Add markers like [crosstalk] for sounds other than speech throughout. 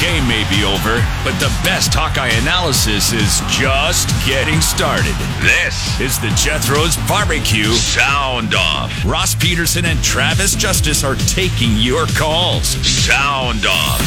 game may be over, but the best Hawkeye analysis is just getting started. This is the Jethro's Barbecue Sound Off. Ross Peterson and Travis Justice are taking your calls. Sound Off.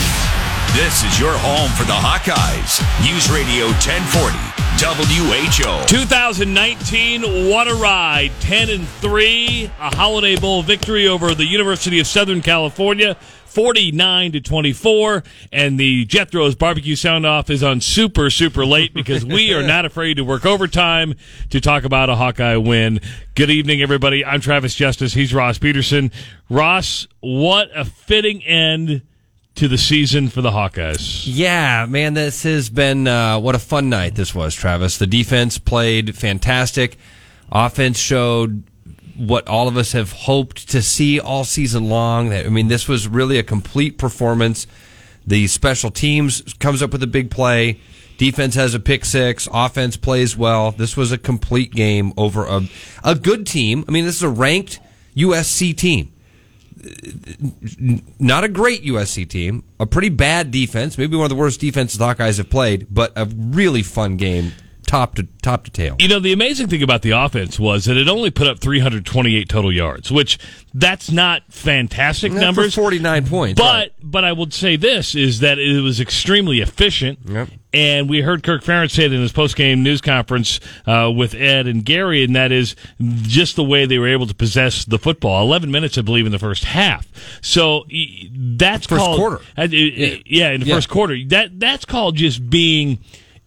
This is your home for the Hawkeyes. News Radio 1040 WHO. 2019, what a ride. 10 and 3, a Holiday Bowl victory over the University of Southern California. 49 to 24 and the Jethro's barbecue sound off is on super super late because we are not afraid to work overtime to talk about a Hawkeye win. Good evening everybody. I'm Travis Justice. He's Ross Peterson. Ross, what a fitting end to the season for the Hawkeyes. Yeah, man, this has been uh, what a fun night this was, Travis. The defense played fantastic. Offense showed what all of us have hoped to see all season long. I mean, this was really a complete performance. The special teams comes up with a big play. Defense has a pick six. Offense plays well. This was a complete game over a a good team. I mean, this is a ranked USC team. Not a great USC team, a pretty bad defense, maybe one of the worst defenses the Hawkeyes have played, but a really fun game top to top to tail. You know, the amazing thing about the offense was that it only put up 328 total yards, which that's not fantastic Not numbers. for 49 points. But right. but I would say this is that it was extremely efficient. Yep. And we heard Kirk Ferentz say it in his post game news conference uh, with Ed and Gary, and that is just the way they were able to possess the football. Eleven minutes, I believe, in the first half. So that's First called quarter. uh, yeah. yeah, in the Yeah. first quarter. That that's called just being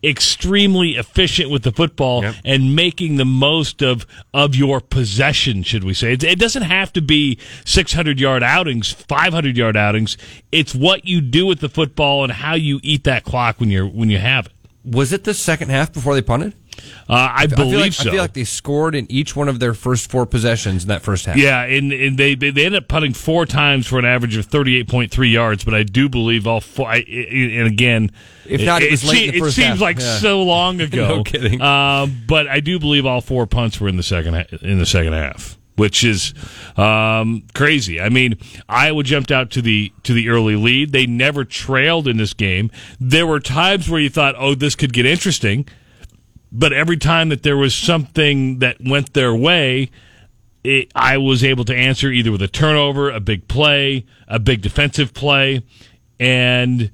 extremely efficient with the football Yep. and making the most of of your possession should we say it, it doesn't have to be 600 yard outings 500 yard outings it's what you do with the football and how you eat that clock when you're when you have it was it the second half before they punted? Uh, I, I believe feel like, so I feel like they scored in each one of their first four possessions in that first half. Yeah, and, and they, they they ended up putting four times for an average of thirty eight point three yards. But I do believe all four. I, and again, If not, it was late in the first it seems half. like Yeah. so long [laughs] ago. No kidding. Um, but I do believe all four punts were in the second in the second half, which is um, crazy. I mean, Iowa jumped out to the to the early lead. They never trailed in this game. There were times where you thought, "Oh, this could get interesting." But every time that there was something that went their way, it, I was able to answer either with a turnover, a big play, a big defensive play, and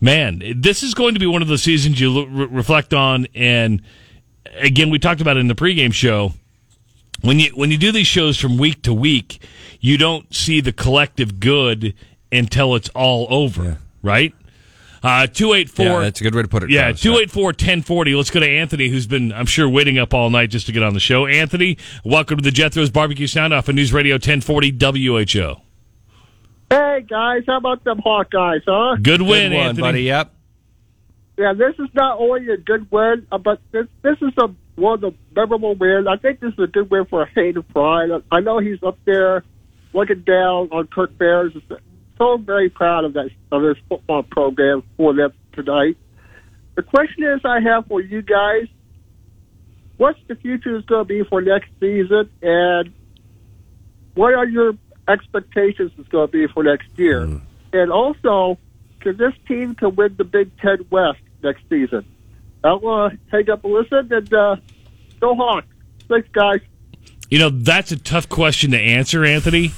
man, this is going to be one of the seasons you re- reflect on. And again, we talked about it in the pregame show. When you when you do these shows from week to week, you don't see the collective good until it's all over, right? Uh, two eight four. Yeah, that's a good way to put it. Yeah, Travis. 284 1040. Let's go to Anthony, who's been, I'm sure, waiting up all night just to get on the show. Anthony, welcome to the Jethro's Barbecue Sound Off on News Radio 1040 WHO. Hey guys, how about them Hawkeyes, huh? Good Good win, one, Anthony. buddy. Yep. Yeah, this is not only a good win, uh, but this this is a one of the memorable wins. I think this is a good win for Hayden Fry. I know he's up there looking down on Kirk Bears. So very proud of that of this football program for them tonight. The question is, I have for you guys: What's the future is going to be for next season, and what are your expectations is going to be for next year? And also, can this team can win the Big Ten West next season? I'll uh, hang up and listen and uh, go Hawks. Thanks, guys. You know, that's a tough question to answer, Anthony.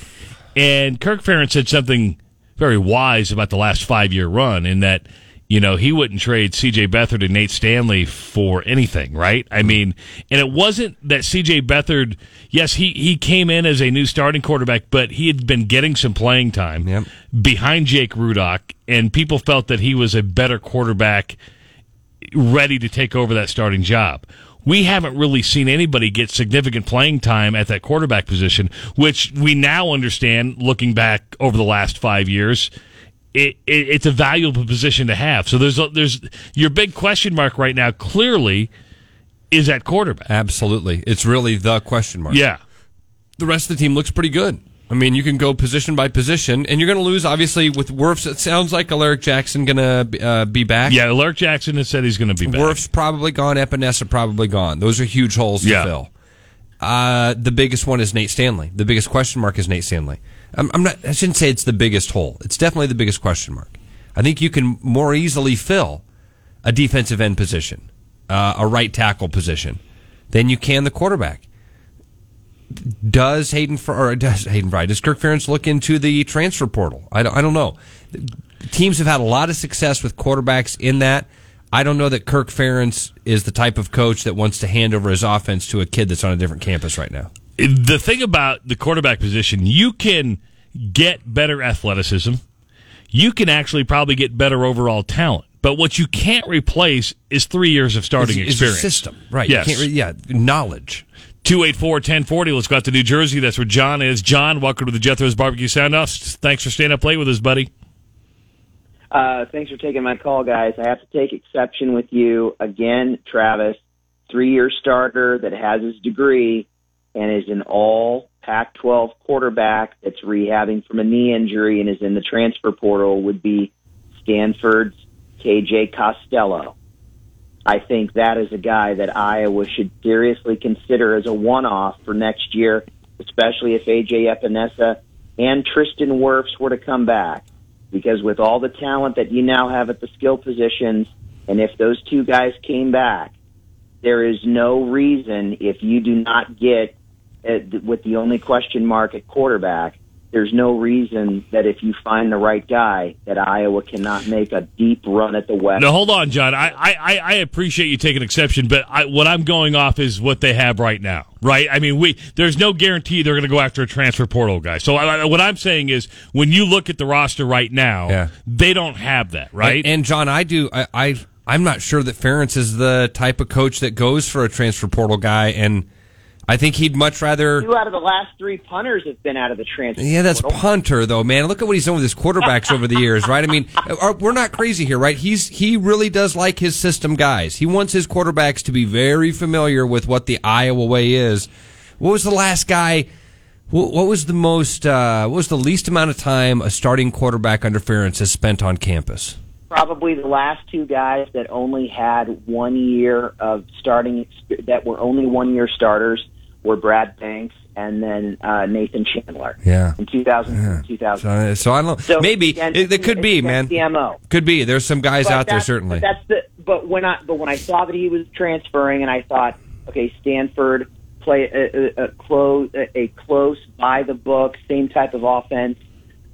And Kirk Ferentz said something very wise about the last five year run in that, you know, he wouldn't trade CJ Beathard and Nate Stanley for anything, right? I mean, and it wasn't that CJ Beathard, yes, he, he came in as a new starting quarterback, but he had been getting some playing time Yep. behind Jake Rudock, and people felt that he was a better quarterback ready to take over that starting job. We haven't really seen anybody get significant playing time at that quarterback position, which we now understand looking back over the last five years. It, it, it's a valuable position to have. So there's a, there's your big question mark right now. Clearly, is at quarterback. Absolutely. It's really the question mark. Yeah, The rest of the team looks pretty good. I mean, you can go position by position, and you're going to lose, obviously, with Wirfs. It sounds like Alaric Jackson going to uh, be back. yeah. Lark Jackson has said he's going to be back. Werf's probably gone. Epenesa probably gone. Those are huge holes to Yeah. fill. Uh, the biggest one is Nate Stanley. The biggest question mark is Nate Stanley. I'm, I'm not. I shouldn't say it's the biggest hole. It's definitely the biggest question mark. I think you can more easily fill a defensive end position, uh, a right tackle position, than you can the quarterback. Does Hayden Fry, or does Hayden Fry, does Kirk Ferentz look into the transfer portal? I don't, I don't know. Teams have had a lot of success with quarterbacks in that. I don't know that Kirk Ferentz is the type of coach that wants to hand over his offense to a kid that's on a different campus right now. The thing about the quarterback position, you can get better athleticism. You can actually probably get better overall talent. But what you can't replace is three years of starting It's- it's experience. a system, right? Yes. You can't re- yeah, knowledge. 284 1040. Let's go out to New Jersey. That's where John is. John, welcome to the Jethro's Barbecue Sound Off. Thanks for staying up late with us, buddy. Uh, thanks for taking my call, guys. I have to take exception with you again, Travis. Three-year starter that has his degree and is an all Pac-12 quarterback that's rehabbing from a knee injury and is in the transfer portal would be Stanford's KJ Costello. I think that is a guy that Iowa should seriously consider as a one-off for next year, especially if AJ Epenesa and Tristan Wirfs were to come back because with all the talent that you now have at the skill positions, and if those two guys came back, there is no reason if you do not get uh, with the only question mark at quarterback. There's no reason that if you find the right guy, that Iowa cannot make a deep run at the West. No, hold on, John. I, I, I appreciate you taking exception, but I, what I'm going off is what they have right now, right? I mean, we there's no guarantee they're going to go after a transfer portal guy. So I, what I'm saying is, when you look at the roster right now, Yeah. they don't have that, right? And, and John, I do. I, I I'm not sure that Ferentz is the type of coach that goes for a transfer portal guy, and I think he'd much rather. Two out of the last three punters have been out of the transfer. Yeah, that's portal. punter though, man. Look at what he's done with his quarterbacks over the years, right? I mean, are- we're not crazy here, right? He's he really does like his system guys. He wants his quarterbacks to be very familiar with what the Iowa way is. What was the last guy? What, was the most? Uh, what was the least amount of time a starting quarterback under Ferentz has spent on campus? probably the last two guys that only had one year of starting that were only one year starters were Brad Banks and then uh, Nathan Chandler. Yeah. In 2000, 2000. So, so I don't. So, maybe it, it could be, man. against the MO. Could be. There's some guys But out there certainly. But that's the. But when I but when I saw that he was transferring, and I thought, okay, Stanford play a, a, a close a, a close by the book, same type of offense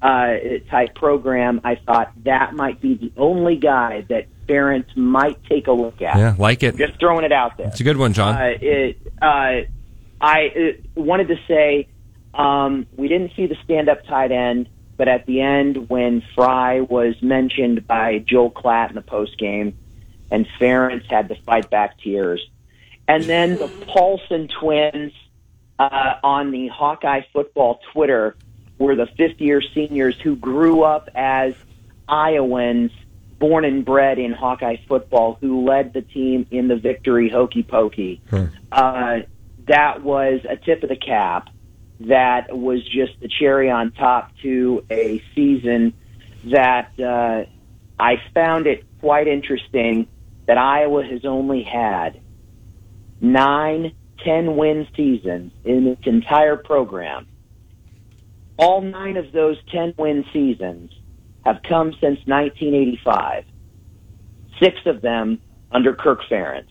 uh, type program. I thought that might be the only guy that Ferentz might take a look at. Yeah, like it. Just throwing it out there. It's a good one, John. Uh, it, uh, I uh, wanted to say um, we didn't see the stand-up tight end, but at the end when Fry was mentioned by Joel Klatt in the post game, and Ferentz had to fight back tears, and then the Paulson twins uh, on the Hawkeye football Twitter were the fifth-year seniors who grew up as Iowans born and bred in Hawkeye football who led the team in the victory hokey pokey. Uh, that was a tip of the cap. That was just the cherry on top to a season that uh, I found it quite interesting that Iowa has only had nine, ten win seasons in its entire program. All nine of those ten win seasons have come since 1985. Six of them under Kirk Ferentz.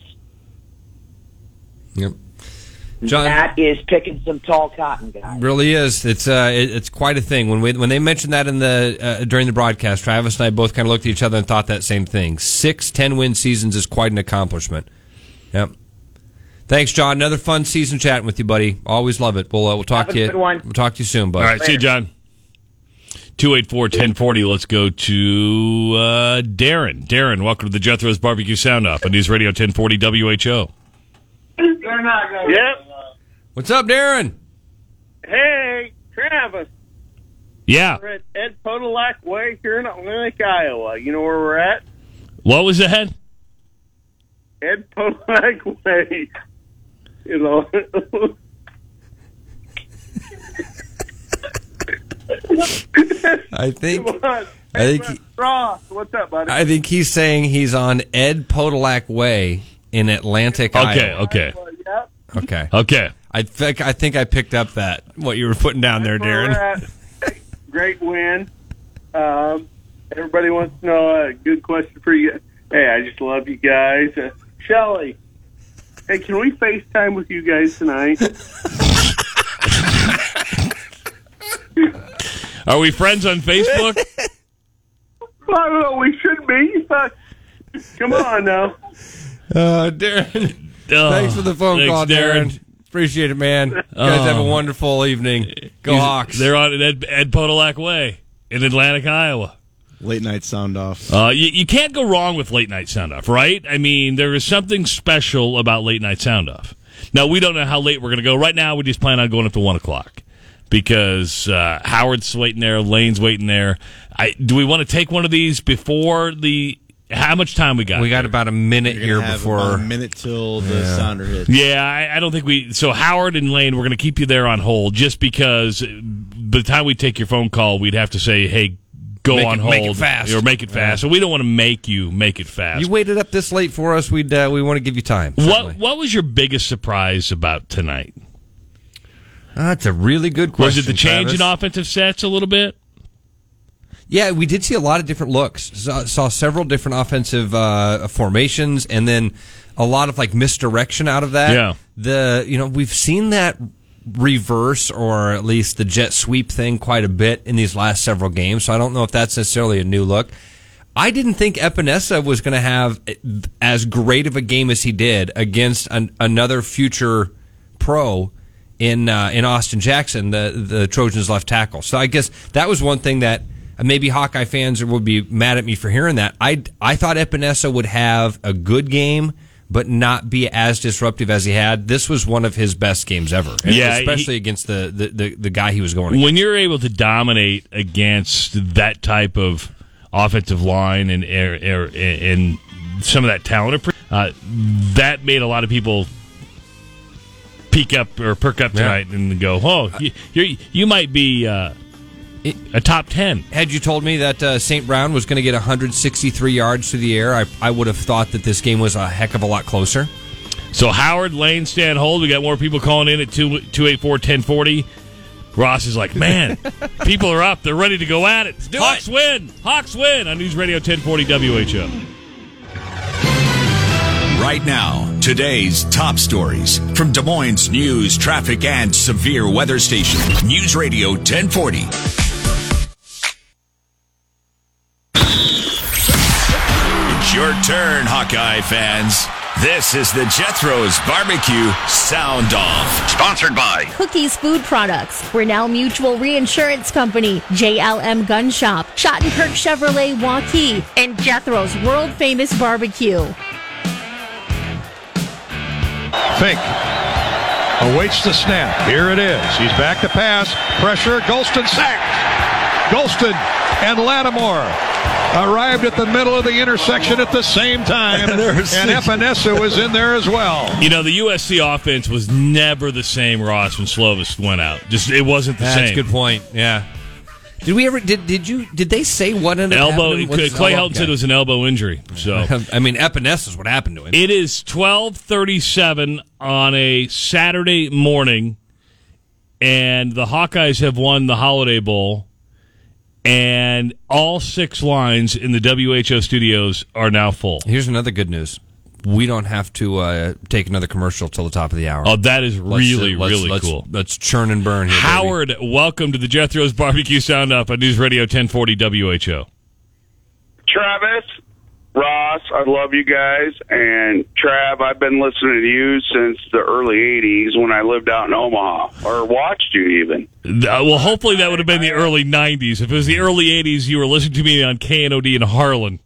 Yep. John, That is picking some tall cotton, guys. really is. It's uh, it, it's quite a thing. When we when they mentioned that in the uh, during the broadcast, Travis and I both kind of looked at each other and thought that same thing. Six ten win seasons is quite an accomplishment. Yep. Thanks, John. Another fun season chatting with you, buddy. Always love it. We'll uh, we'll talk Have a to you. one. We'll talk to you soon, buddy. All right, see you, John. 284 1040. Let's go to uh, Darren. Darren, welcome to the Jethro's Barbecue Sound Off on News Radio 1040 WHO. Yep. What's up, Darren? Hey, Travis. Yeah. We're at Ed Podolak Way here in Atlantic, Iowa. You know where we're at? What was that? Ed Podolak Way. You know. I think What? I think Hey, he- Ross, what's up, buddy? I think he's saying he's on Ed Podolak Way in Atlantic, Okay, Iowa. okay. Yep. Okay. Okay. I think I think I picked up that what you were putting down there, Darren. [laughs] Great win. Um, everybody wants to know a good question for you. Hey, I just love you guys. Uh, Shelly, hey, can we FaceTime with you guys tonight? [laughs] Are we friends on Facebook? [laughs] I don't know. We should be. Uh, come on now. Uh, Darren, thanks for the phone Thanks, call, Darren. Appreciate it, man. You guys have a wonderful evening. Go He's- Hawks. They're on Ed, Ed Podolak Way in Atlantic, Iowa. Late night sound off. Uh, you, you can't go wrong with late night sound off, right? I mean, there is something special about late night sound off. Now, we don't know how late we're going to go. Right now, we just plan on going up to 1 o'clock because uh, Howard's waiting there, Lane's waiting there. I, do we want to take one of these before the. How much time we got? we got about a minute here before. about a minute till the sounder hits. Yeah, I, I don't think we. So Howard and Lane, we're going to keep you there on hold just because by the time we take your phone call, we'd have to say, "Hey, go Make on it- hold make it fast. or make it fast." So we don't want to make you make it fast. You waited up this late for us. We'd uh, we want to give you time. what certainly. What was your biggest surprise about tonight? Uh, that's a really good question. Was it the change in offensive sets a little bit? Yeah, we did see a lot of different looks. Saw, saw several different offensive uh, formations, and then a lot of like misdirection out of that. Yeah. the you know we've seen that reverse or at least the jet sweep thing quite a bit in these last several games. So I don't know if that's necessarily a new look. I didn't think Epenesa was going to have as great of a game as he did against an, another future pro in uh, in Austin Jackson, the the Trojans left tackle. So I guess that was one thing that maybe Hawkeye fans would be mad at me for hearing that. I I thought Epenesa would have a good game. But not be as disruptive as he had. This was one of his best games ever. Yeah, especially he- against the, the, the, the guy he was going against. When you're able to dominate against that type of offensive line and and, and some of that talent, uh, that made a lot of people peak up or perk up Yeah. tonight and go, "Oh, you you might be uh, a top ten. Had you told me that uh, St. Brown was going to get 163 yards through the air, I, I would have thought that this game was a heck of a lot closer. So Howard Lane stand hold. We got more people calling in at two two eight four ten forty. Ross is like, man, [laughs] people are up. They're ready to go at it. Hawks win. Hawks win on News Radio ten forty WHO. Right now, today's top stories from Des Moines news, traffic, and severe weather station. News Radio 1040. Your turn, Hawkeye fans. This is the Jethro's Barbecue Sound Off. Sponsored by Cookies Food Products, Grinnell Mutual Reinsurance Company, JLM Gun Shop, Schottenkirk Chevrolet Waukee, and Jethro's world famous barbecue. Fink awaits the snap. Here it is. He's back to pass. Pressure. Golston sacked. Golston and Lattimore arrived at the middle of the intersection at the same time. [laughs] and Epenesa was in there as well. You know, the USC offense was never the same, Ross, when Slovis went out. Just it wasn't the That's same. a good point. Yeah. Did we ever? Did did you? Did they say what ended up Elbow. happening? Clay Helton said it was an elbow injury. So [laughs] I mean, Epenesa is what happened to him. It is twelve thirty-seven on a Saturday morning, and the Hawkeyes have won the Holiday Bowl, and all six lines in the WHO studios are now full. Here's another good news. We don't have to uh, take another commercial till the top of the hour. Oh, that is Let's- really let's- really let's- cool. Let's churn and burn here, baby. Howard, welcome to the Jethro's Barbecue Sound Up on News Radio 1040 WHO. Travis, Ross, I love you guys. And Trav, I've been listening to you since the early 80s when I lived out in Omaha, or watched you even. Uh, well, hopefully that would have been the early 90s. If it was the early 80s, you were listening to me on KNOD in Harlan.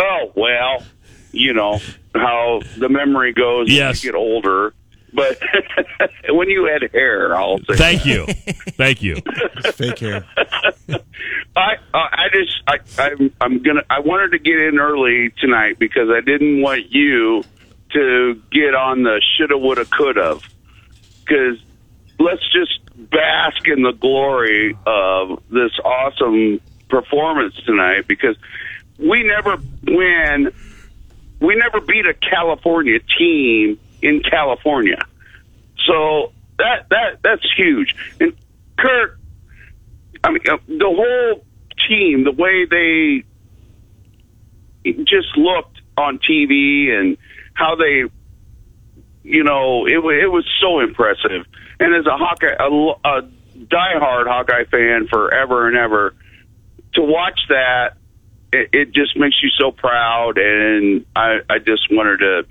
Oh, well, you know how the memory goes Yes. as you get older. But [laughs] when you had hair, I'll say. Thank you. Thank you. Fake hair. [laughs] I uh, I just I I'm, I'm gonna I wanted to get in early tonight because I didn't want you to get on the shoulda woulda coulda because let's just bask in the glory of this awesome performance tonight because we never win we never beat a California team in California so that that that's huge and Kurt I mean, uh, the whole team, the way they just looked on TV and how they, you know, it it was so impressive. And as a Hawkeye, a, a diehard Hawkeye fan forever and ever, to watch that, it, it just makes you so proud. And I, I just wanted to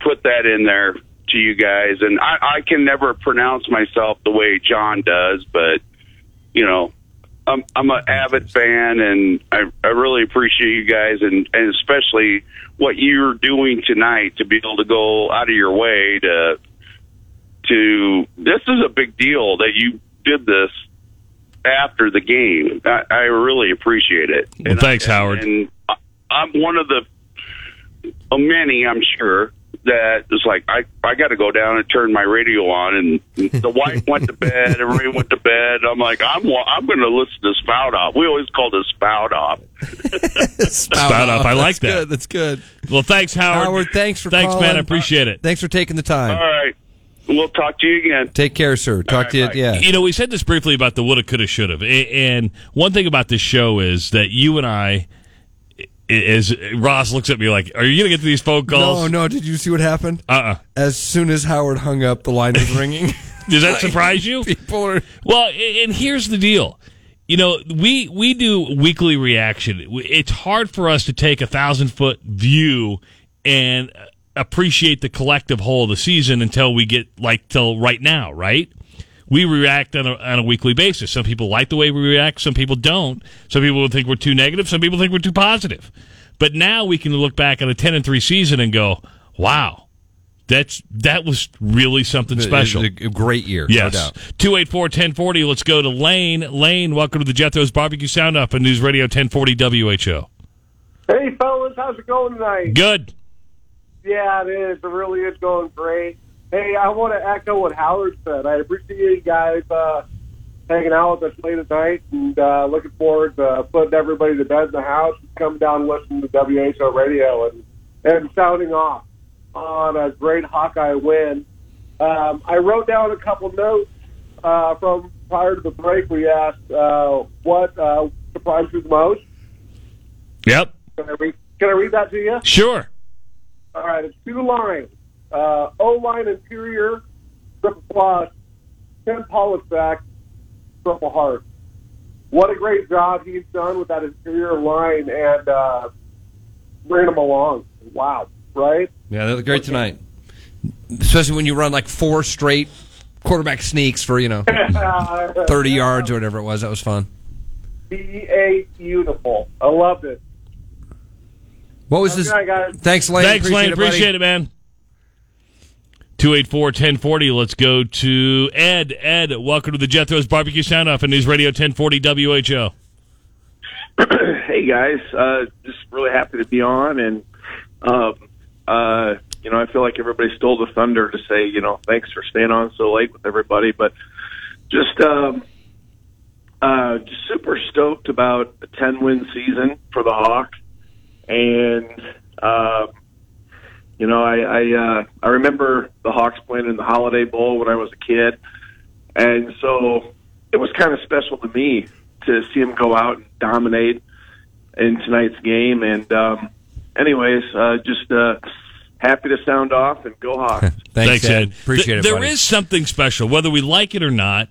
put that in there to you guys. And I, I can never pronounce myself the way John does, but you know, I'm I'm an avid fan, and I I really appreciate you guys, and and especially what you're doing tonight to be able to go out of your way to to this is a big deal that you did this after the game. I, I really appreciate it. Well, thanks, Howard. And I- I'm one of the many, I'm sure, that is like I I got to go down and turn my radio on, and the wife went to bed, everybody went to bed. I'm like I'm I'm going to listen to Spout Off. We always called it Spout Off. Spout off. I like That's that. Good. That's good. Well, thanks, Howard. Howard, thanks for thanks, calling. man. I appreciate it. Thanks for taking the time. All right, we'll talk to you again. Take care, sir. Talk right, to you. bye. Yeah. You know, we said this briefly about the woulda, coulda, shoulda. And one thing about this show is that you and I, i- is Ross looks at me like, "Are you going to get to these phone calls?" no. No. Did you see what happened? Uh. uh As soon as Howard hung up, the line was ringing. [laughs] Does that surprise you? People are. Well, and here's the deal. You know, we we do weekly reaction. It's hard for us to take a thousand foot view and appreciate the collective whole of the season until we get like till right now, right? We react on a, on a weekly basis. Some people like the way we react. Some people don't. Some people think we're too negative. Some people think we're too positive. But now we can look back on a ten and three season and go, "Wow, that's that was really something special." A, a great year. Yes. No doubt. 284 1040. Let's go to Lane. Lane, welcome to the Jethro's Barbecue Sound Off on News Radio 1040 WHO. Hey, fellas, how's it going tonight? Good. Yeah, it is. It really is going great. Hey, I want to echo what Howard said. I appreciate you guys uh, hanging out with us late at night and uh, looking forward to putting everybody to bed in the house and coming down and listening to WHO radio and, and sounding off on a great Hawkeye win. Um, I wrote down a couple notes uh, from prior to the break. We asked uh, what uh, surprised you the most. Yep. Can I, read, can I read that to you? Sure. All right, it's two lines. Uh, O line interior, triple plus, Tim Polasek triple heart. What a great job he's done with that interior line and uh, bringing them along. Wow, right? Yeah, they look great tonight. Especially when you run like four straight quarterback sneaks for you know [laughs] thirty yards or whatever it was. That was fun. B A beautiful. I loved it. What was Okay, this? guys. Thanks, Lane. Thanks, Lane. buddy. Appreciate it, man. 284 1040. Let's go to Ed. Ed, welcome to the Jethro's Barbecue Sound Off on News Radio 1040 WHO. [clears throat] hey guys, uh, just really happy to be on, and um, uh, you know, I feel like everybody stole the thunder to say, you know, thanks for staying on so late with everybody, but just um, uh, just super stoked about a ten win season for the Hawks, and uh, you know, I I, uh, I remember the Hawks playing in the Holiday Bowl when I was a kid, and so it was kind of special to me to see him go out and dominate in tonight's game. And um, anyways, uh, just uh, happy to sound off and go Hawks. [laughs] Thanks, Ed. Appreciate Th- it. There buddy. is something special, whether we like it or not.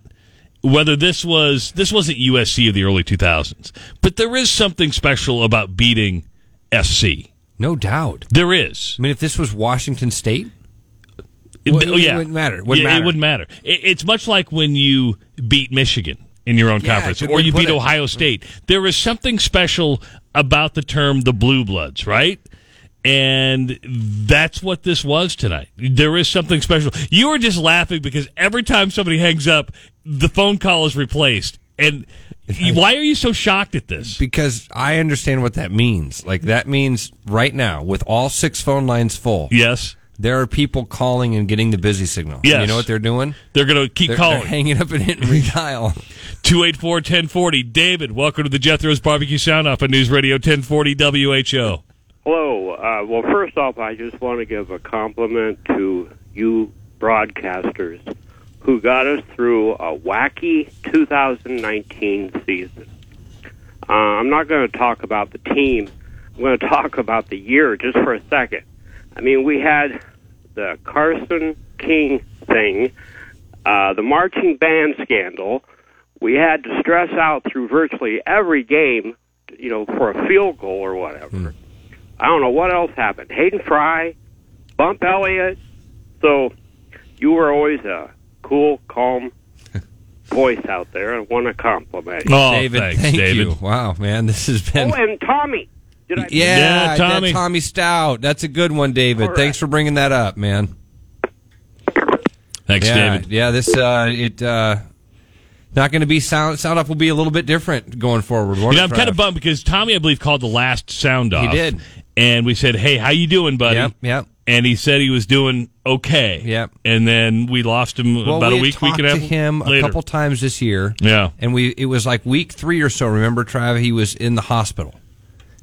Whether this was this wasn't USC of the early 2000s, but there is something special about beating SC. No doubt. There is. I mean, if this was Washington State, It, Well, it oh, yeah. wouldn't matter. It wouldn't Yeah, matter. It wouldn't matter. It, it's much like when you beat Michigan in your own Yeah, conference, or you beat. Ohio State. There is something special about the term the Blue Bloods, right? And that's what this was tonight. There is something special. You were just laughing because every time somebody hangs up, the phone call is replaced. And why are you so shocked at this? because I understand what that means. Like that means right now, with all six phone lines full, Yes, there are people calling and getting the busy signal. Yes. You know what they're doing? they're going to keep They're, calling. they're hanging up and hitting [laughs] redial. 284 1040. David, welcome to the Jethro's Barbecue Sound Off on News Radio 1040 WHO. Hello. Uh, well, first off, I just want to give a compliment to you broadcasters who got us through a wacky 2019 season. Uh, I'm not going to talk about the team. I'm going [laughs] to talk about the year just for a second. I mean, we had the Carson King thing, uh, the marching band scandal. We had to stress out through virtually every game, you know, for a field goal or whatever. I don't know what else happened. Hayden Fry, Bump Elliott. So you were always a cool, calm [laughs] voice out there. I want to compliment you. Oh, David, thanks, thank David. you. Wow, man, this has been. Oh, and Tommy. Did I? [laughs] yeah, Yeah, that Tommy. Tommy Stout. That's a good one, David. All right. Thanks for bringing that up, man. Thanks, yeah, David. yeah. This uh, it uh, not going to be sound. Sound off will be a little bit different going forward. You know, I'm kind of bummed because Tommy, I believe, called the last sound off. He did. and we said, "Hey, how you doing, buddy?" Yep, yep. And he said he was doing okay. Yep. And then we lost him Well, about we a had week, week talked and a to him later. a couple times this year. Yeah. and we it was like week three or so. Remember, Trav? He was in the hospital,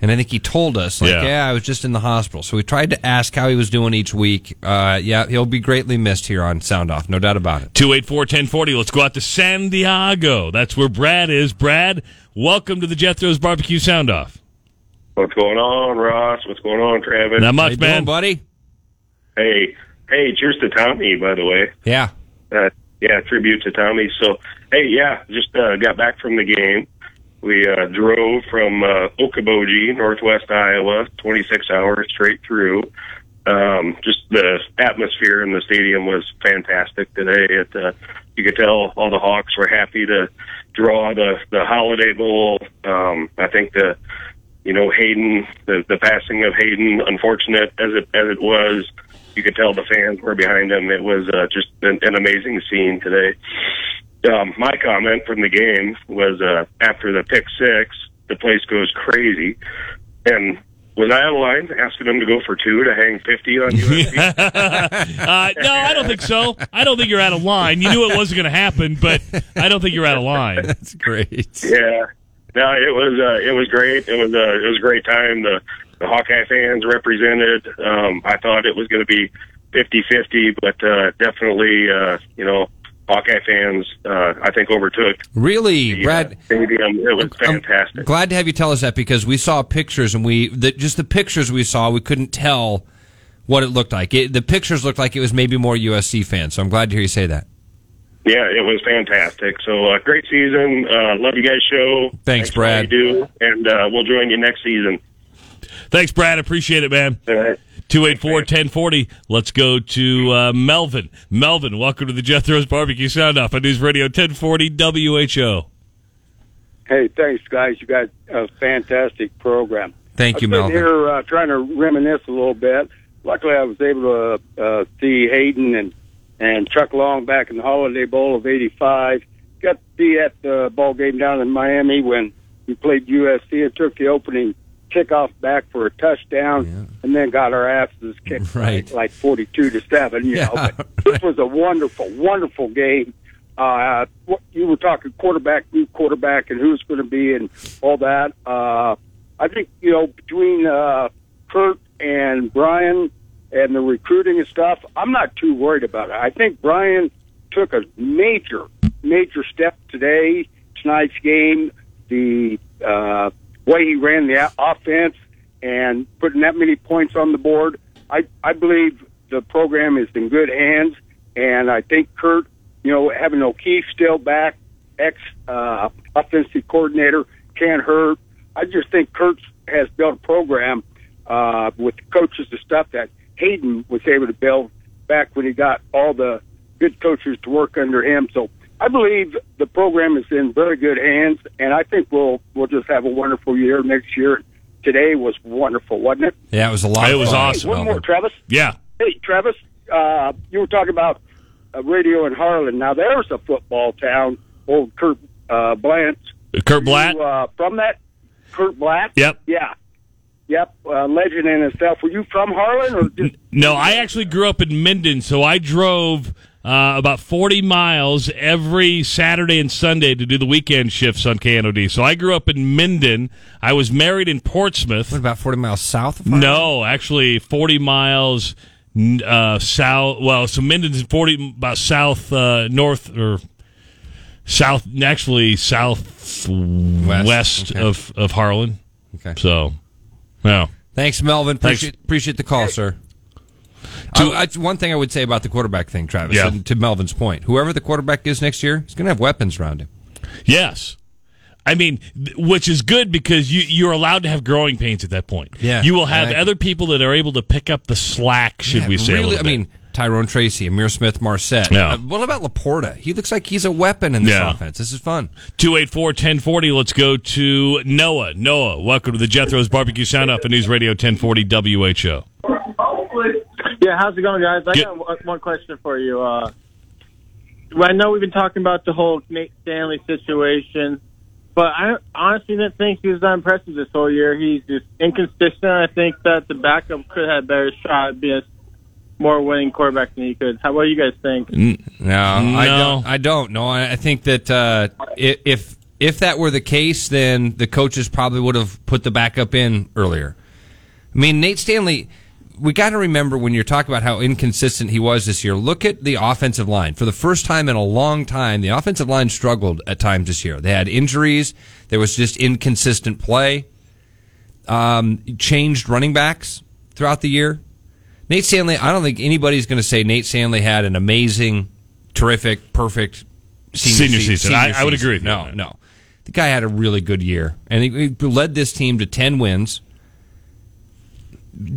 and I think he told us, like, Yeah. yeah, I was just in the hospital. So we tried to ask how he was doing each week. Uh, yeah, he'll be greatly missed here on Sound Off, no doubt about it. 284 1040. Let's go out to San Diego. That's where Brad is. Brad, welcome to the Jethro's Barbecue Sound Off. What's going on, Ross? What's going on, Travis? Not How much, you doing, man. buddy? Hey, hey, cheers to Tommy, by the way. Yeah, Uh, yeah, tribute to Tommy. So, hey, yeah, just uh, got back from the game. We uh, drove from uh, Okoboji, northwest Iowa, 26 hours straight through. Um, just the atmosphere in the stadium was fantastic today. It, uh, you could tell all the Hawks were happy to draw the the Holiday Bowl. Um, I think the you know Hayden, the the passing of Hayden, unfortunate as it as it was, you could tell the fans were behind him. It was uh, just an, an amazing scene today. Um, my comment from the game was uh, after the pick six, the place goes crazy, and was I out of line asking them to go for two to hang fifty on [laughs] USC? uh, no, I don't think so. I don't think you're out of line. You knew it wasn't going to happen, but I don't think you're out of line. that's great. Yeah, no, it was uh, it was great. It was uh, it was a great time. The the Hawkeye fans represented. Um, I thought it was going to be 50-50, but uh, definitely, uh, you know, Hawkeye fans, uh, I think overtook Really, the uh, Brad? stadium. It was I'm fantastic. glad to have you tell us that because we saw pictures and we the, just the pictures we saw we couldn't tell what it looked like. It, the pictures looked like it was maybe more USC fans. So I'm glad to hear you say that. Yeah, it was fantastic. So uh, great season. Uh, love you guys' show. Thanks, all Brad. You do, and uh, we'll join you next season. Thanks, Brad. Appreciate it, man. All right. 284 1040. Let's go to uh, Melvin. Melvin, welcome to the Jethro's Barbecue Sound Off on News Radio 1040 WHO. Hey, thanks, guys. You got a fantastic program. Thank you, I've been Melvin. here uh, trying to reminisce a little bit. Luckily, I was able to uh, see Hayden and and Chuck Long back in the Holiday Bowl of '85. Got to be at the ball game down in Miami when we played USC and took the opening kickoff back for a touchdown, and then got our asses kicked Right. like, 42 to seven. You know, Yeah, but [laughs] this was a wonderful, wonderful game. Uh, what- you were talking quarterback, new quarterback, and who's going to be, and all that. Uh, I think you know between uh, Kurt and Brian and the recruiting and stuff, I'm not too worried about it. I think Brian took a major, major step today, tonight's game. The uh, way he ran the offense and putting that many points on the board, I I believe the program is in good hands, and I think Kurt, you know, having O'Keefe still back, ex uh, offensive coordinator, can't hurt. I just think Kurt has built a program uh, with the coaches and stuff that Hayden was able to build back when he got all the good coaches to work under him. So I believe the program is in very good hands, and I think we'll we'll just have a wonderful year next year. Today was wonderful, wasn't it? Yeah, it was a lot. It was fun, awesome. One more, Travis. Yeah. Hey, Travis, uh, you were talking about uh, radio in Harlan. Now there's a football town, old Kurt uh, Blanch. Curt Bladt? You, uh, from that, Curt Bladt. Yep. Yeah. Yep. Uh, legend in itself. Were you from Harlan or just? No, I actually grew up in Minden, so I drove uh, about 40 miles every Saturday and Sunday to do the weekend shifts on KNOD. So I grew up in Minden. I was married in Portsmouth. What about 40 miles south of? No, actually 40 miles uh, south. Well, so Minden's 40 about south uh, north or south, actually southwest okay. of of Harlan. Okay. So, yeah. Thanks, Melvin. Thanks. Appreciate, appreciate the call, sir. I, I, one thing I would say about the quarterback thing, Travis, Yeah. and to Melvin's point, whoever the quarterback is next year, he's going to have weapons around him. Yes. I mean, which is good because you you're allowed to have growing pains at that point. Yeah. You will have I other people that are able to pick up the slack, should Yeah, we say? Really, I mean, Tyrone Tracy, Ihmir Smith, Marsette. Yeah. Uh, what about LaPorta? He looks like he's a weapon in this Yeah. offense. This is fun. 284 1040. Let's go to Noah. Noah, welcome to the Jethro's Barbecue Sound Off and News Radio 1040 WHO. Yeah, how's it going, guys? I Good. got one- one question for you. Uh, I know we've been talking about the whole Nate Stanley situation, but I honestly didn't think he was that impressive this whole year. He's just inconsistent. I think that the backup could have a better shot at being a more winning quarterback than he could. How what do you guys think? No, I No. don't. I don't. No, I, I think that uh, i- if if that were the case, then the coaches probably would have put the backup in earlier. I mean, Nate Stanley. We got to remember when you're talking about how inconsistent he was this year. Look at the offensive line. For the first time in a long time, the offensive line struggled at times this year. They had injuries. There was just inconsistent play. Um, changed running backs throughout the year. Nate Stanley, I don't think anybody's going to say Nate Stanley had an amazing, terrific, perfect senior, Senior season. senior I- I would agree No, no. The guy had a really good year, and he, he led this team to 10 wins.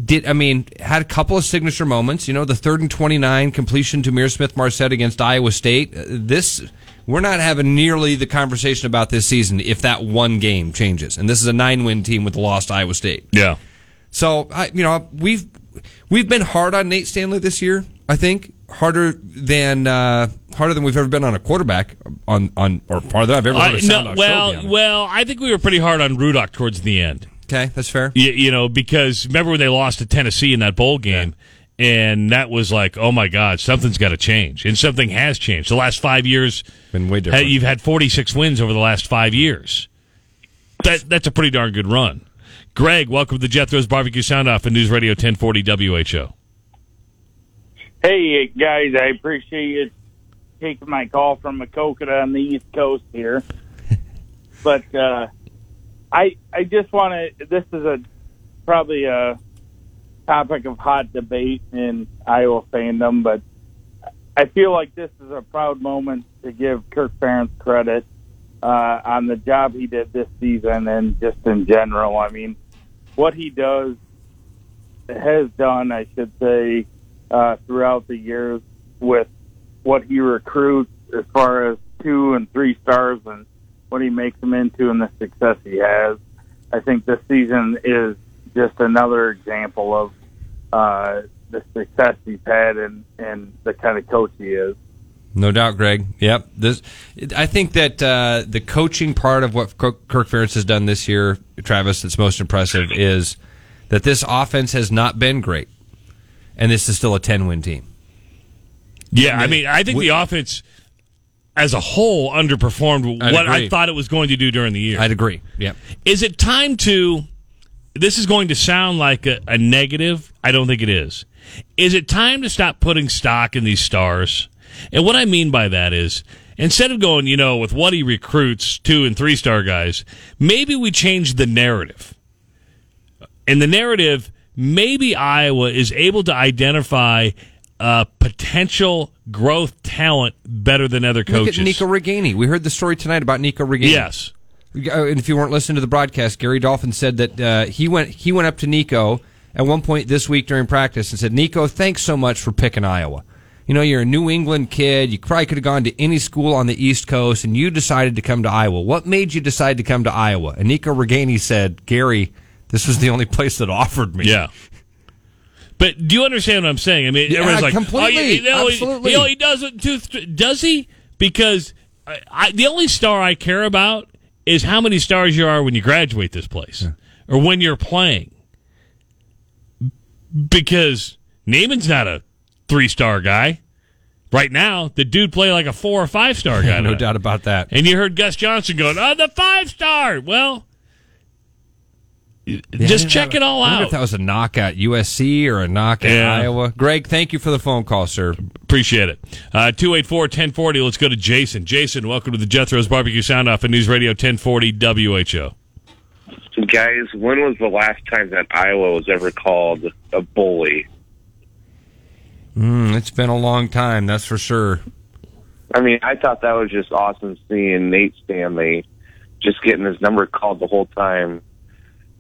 Did I mean had a couple of signature moments? You know, the third and 29 completion to Mir Smith Marsette against Iowa State. Uh, This we're not having nearly the conversation about this season if that one game changes. And this is a nine win team with the lost Iowa State. Yeah. So I, you know, we've we've been hard on Nate Stanley this year. I think harder than uh, harder than we've ever been on a quarterback on on or harder than I've ever heard I- a sound no, well, show well, I think we were pretty hard on Rudock towards the end. Okay, that's fair. You, you know, because remember when they lost to Tennessee in that bowl game, and that was like, oh my God, something's got to change, and something has changed. The last five years, been way different. you've had 46 wins over the last five years. That that's a pretty darn good run. Greg, welcome to the Jethro's Barbecue Sound Off and News Radio 1040 WHO. Hey guys, I appreciate you taking my call from Maquoketa on the East Coast here. [laughs] but uh, I I just want to. This is a probably a topic of hot debate in Iowa fandom, but I feel like this is a proud moment to give Kirk Ferentz credit uh, on the job he did this season and just in general. I mean, what he does has done, I should say, uh, throughout the years with what he recruits as far as two and three stars what he makes them into and the success he has. I think this season is just another example of uh, the success he's had and, and the kind of coach he is. No doubt, Greg. Yep. This, I think that uh, the coaching part of what Kirk Kirk Ferentz has done this year, Travis, that's most impressive is that this offense has not been great, and this is still a ten-win team. Yeah, I mean, I think we- the offense as a whole underperformed I'd what I thought it was going to do during the year. I'd agree. Yep. Is it time to? This is going to sound like a, a negative. I don't think it is. Is it time to stop putting stock in these stars? And what I mean by that is, instead of going, you know, with what he recruits, two and three star guys, maybe we change the narrative. And the narrative, maybe Iowa is able to identify uh, potential growth talent better than other coaches. Look at Nico Ragaini. We heard the story tonight about Nico Ragaini. Yes. Uh, And if you weren't listening to the broadcast, Gary Dolphin said that uh, he went he went up to Nico at one point this week during practice and said, "Nico, thanks so much for picking Iowa. You know, you're a New England kid. You probably could have gone to any school on the East Coast, and you decided to come to Iowa. What made you decide to come to Iowa?" And Nico Ragaini said, "Gary, this was the only [laughs] place that offered me." Yeah. But do you understand what I'm saying? I mean, Yeah, everyone's like, oh, completely. Oh, you know, he- Absolutely. You know, he doesn't. Two, th- does he? Because I, I, the only star I care about is how many stars you are when you graduate this place or when you're playing. Because Neiman's not a three star guy. Right now, the dude play like a four or five star [laughs] guy. no doubt about that. And you heard Gus Johnson going, "Oh, the five star." Well, just check it all I wonder out. if that was a knock at USC or a knock at Yeah. Iowa. Greg, thank you for the phone call, sir. Appreciate it. Uh, 284-1040. Let's go to Jason. Jason, welcome to the Jethro's Barbecue Sound Off at News Radio 1040 WHO. Guys, when was the last time that Iowa was ever called a bully? Mm, it's been a long time, that's for sure. I mean, I thought that was just awesome seeing Nate Stanley just getting his number called the whole time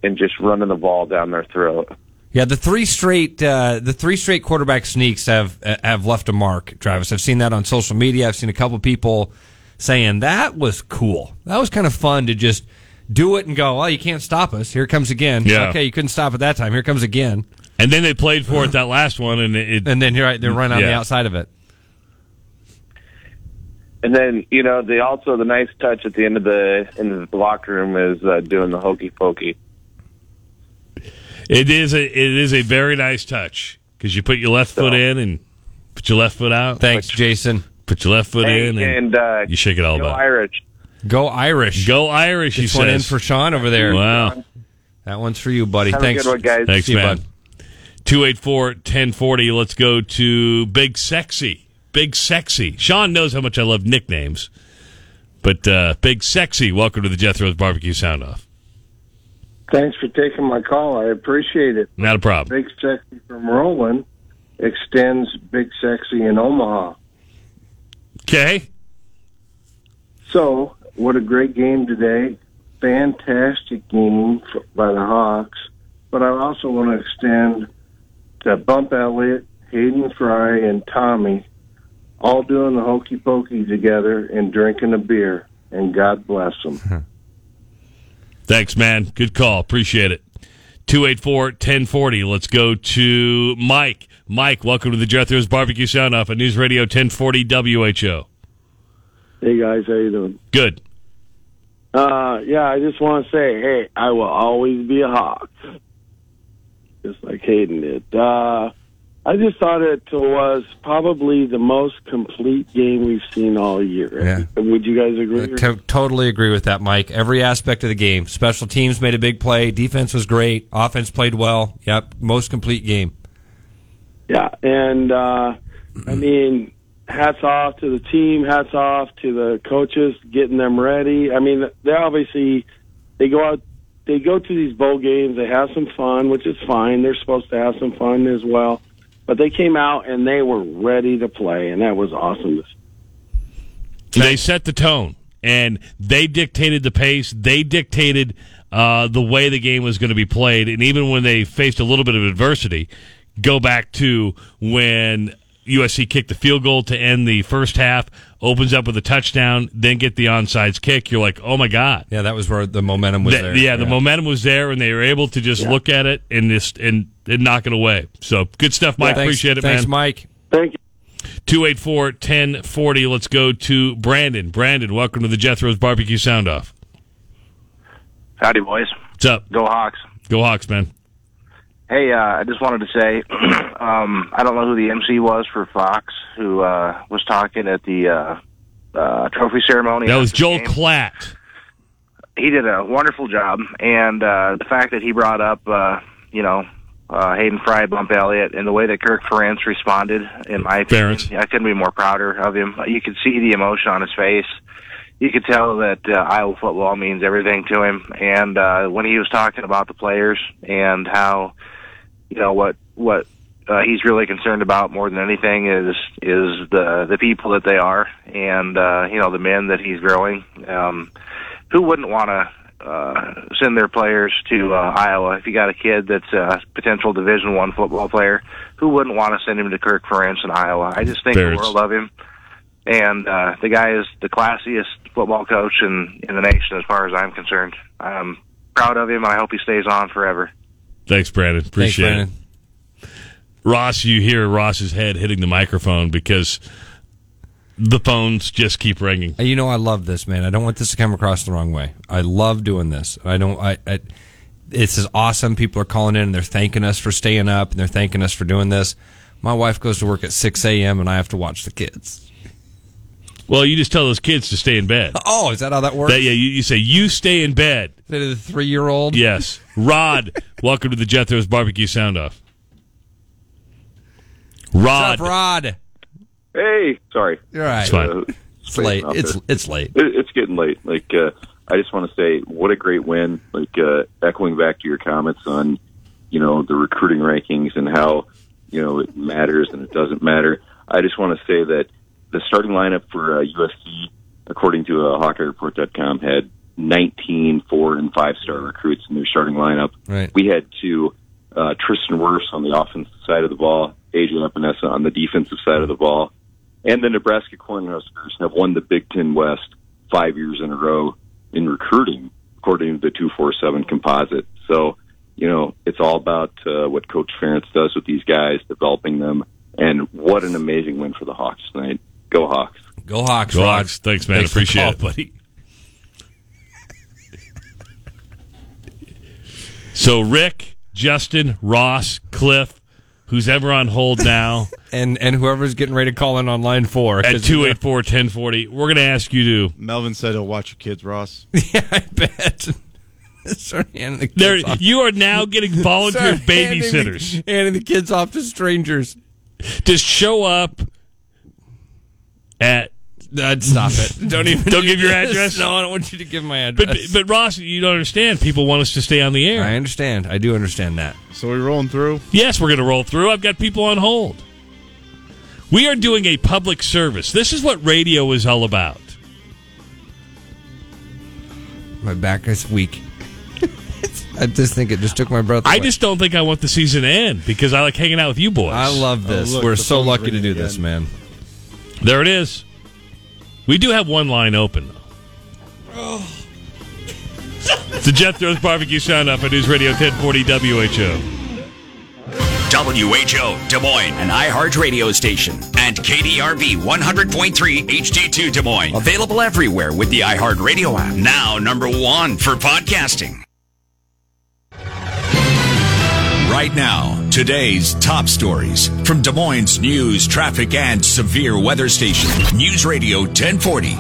and just running the ball down their throat. Yeah, the three straight uh, the three straight quarterback sneaks have have left a mark. Travis, I've seen that on social media. I've seen a couple people saying that was cool. That was kind of fun to just do it and go. Well, you can't stop us. Here it comes again. Yeah. Okay, you couldn't stop it that time. Here it comes again. And then they played for it that last one, and it, and then you're right, they're running on the outside of it. And then, you know, the also the nice touch at the end of the in the locker room is uh, doing the hokey pokey. It is a it is a very nice touch because you put your left foot in and put your left foot out. Thanks, Jason. Put your left foot Hey, in and, and uh, you shake it all go about. Irish. Go Irish. Go Irish. He This one in for Sean over there. Wow. That one's for you, buddy. Have a Thanks. good one, guys. Thanks, See man. bud. 284-1040. Let's go to Big Sexy. Big Sexy. Sean knows how much I love nicknames. But uh, Big Sexy, welcome to the Jethro's Barbecue Sound Off. Thanks for taking my call. I appreciate it. Not a problem. Big Sexy from Roland extends Big Sexy in Omaha. Okay. So, what a great game today. Fantastic game by the Hawks. But I also want to extend to Bump Elliott, Hayden Fry, and Tommy all doing the hokey pokey together and drinking a beer. And God bless them. [laughs] Thanks, man. Good call. Appreciate it. 284-1040. Let's go to Mike. Mike, welcome to the Jethro's Barbecue Sound Off at News Radio 1040 WHO. Hey guys, how you doing? Good. Uh, yeah, I just want to say, hey, I will always be a hawk, just like Hayden did. Uh, I just thought it was probably the most complete game we've seen all year. Yeah. Would you guys agree? To- totally agree with that, Mike. Every aspect of the game. Special teams made a big play. Defense was great. Offense played well. Yep. Most complete game. Yeah, and uh, I mean, hats off to the team. Hats off to the coaches getting them ready. I mean, they obviously they go out, they go to these bowl games. They have some fun, which is fine. They're supposed to have some fun as well. But they came out and they were ready to play, and that was awesome. They set the tone and they dictated the pace. They dictated uh, the way the game was going to be played. And even when they faced a little bit of adversity, go back to when USC kicked the field goal to end the first half, opens up with a touchdown, then get the onside kick. You're like, oh my God. Yeah, that was where the momentum was Th- there. Yeah, the momentum was there, and they were able to just look at it and just and, and knock it away. So good stuff, Mike. Thanks- Appreciate it, man. thanks, man. Mike. Thank you. 284 1040. Let's go to Brandon. Brandon, welcome to the Jethro's Barbecue Sound Off. Howdy, boys. What's up? Go Hawks. Go Hawks, man. Hey, uh, I just wanted to say, [clears throat] um, I don't know who the MC was for Fox who uh, was talking at the uh, uh, trophy ceremony. That was Joel game. Klatt. He did a wonderful job, and uh, the fact that he brought up, uh, you know, uh, Hayden Fry, Bump Elliott, and the way that Kirk Ferentz responded, in my opinion, I couldn't be more prouder of him. You could see the emotion on his face. You could tell that uh, Iowa football means everything to him. And uh, when he was talking about the players and how, you know, what what uh, he's really concerned about more than anything is is the the people that they are, and uh, you know, the men that he's growing. Um, who wouldn't want to uh, send their players to uh, Iowa? If you got a kid that's a potential Division One football player, who wouldn't want to send him to Kirk Ferentz in Iowa? I just think Bears. the world of him, and uh, the guy is the classiest football coach in in the nation, as far as I'm concerned. I'm proud of him. I hope he stays on forever. Thanks, Brandon. Appreciate Brandon. it. Ross, you hear Ross's head hitting the microphone because the phones just keep ringing. You know, I love this, man. I don't want this to come across the wrong way. I love doing this. I don't. I. I this is awesome. People are calling in and they're thanking us for staying up and they're thanking us for doing this. My wife goes to work at 6 a.m. and I have to watch the kids. Well, you just tell those kids to stay in bed. Oh, is that how that works? That, yeah, you, you say you stay in bed. The three year old. Yes, Rod. [laughs] welcome to the Jethro's Barbecue Sound Off. Rod. What's up, Rod? Hey, sorry. You're right. It's fine. Uh, It's late. It's there. it's late. It, it's getting late. Like, uh, I just want to say, what a great win. Like, uh, echoing back to your comments on, you know, the recruiting rankings and how, you know, it matters and it doesn't matter. I just want to say that the starting lineup for uh, USC, according to uh, HawkeyeReport.com, had 19 four and five star recruits in their starting lineup. Right. We had two, uh, Tristan Wirfs on the offensive side of the ball, AJ Epenesa on the defensive side of the ball, and the Nebraska Cornhuskers have won the Big Ten West five years in a row in recruiting, according to the 247 composite. So, you know, it's all about uh, what Coach Ferentz does with these guys, developing them, and what an amazing win for the Hawks tonight. Go Hawks. Go Hawks, Go Rod. Hawks. Thanks, man. Thanks for the Appreciate call, it. buddy. So Rick, Justin, Ross, Cliff, who's ever on hold now, [laughs] and and whoever's getting ready to call in on line four at 284-1040, we're going to ask you to. Melvin said he'll watch your kids, Ross. [laughs] yeah, I bet. [laughs] Start handing the kids There, off. you are now getting volunteer Start handing the- babysitters. handing the kids off to strangers. Just show up at. Uh, stop it! [laughs] Don't even Don't give your [laughs] address. No, I don't want you to give my address. but Ross, you don't understand. People want us to stay on the air. I understand. I do understand that. So we're rolling through. Yes, we're going to roll through. I've got people on hold. We are doing a public service. This is what radio is all about. My back is weak. [laughs] I just think it just took my breath. I just don't think I want the season to end because I like hanging out with you boys. I love this. look, We're so lucky to ringing do this, man. There it is. We do have one line open, though. It's the Jethro's Barbecue Sound Off at News Radio 1040 WHO. WHO Des Moines, an iHeart radio station, and KDRB 100.3 HD2 Des Moines. Available everywhere with the iHeart radio app. Now number one for podcasting. Right now, today's top stories from Des Moines news, traffic, and severe weather station. News Radio 1040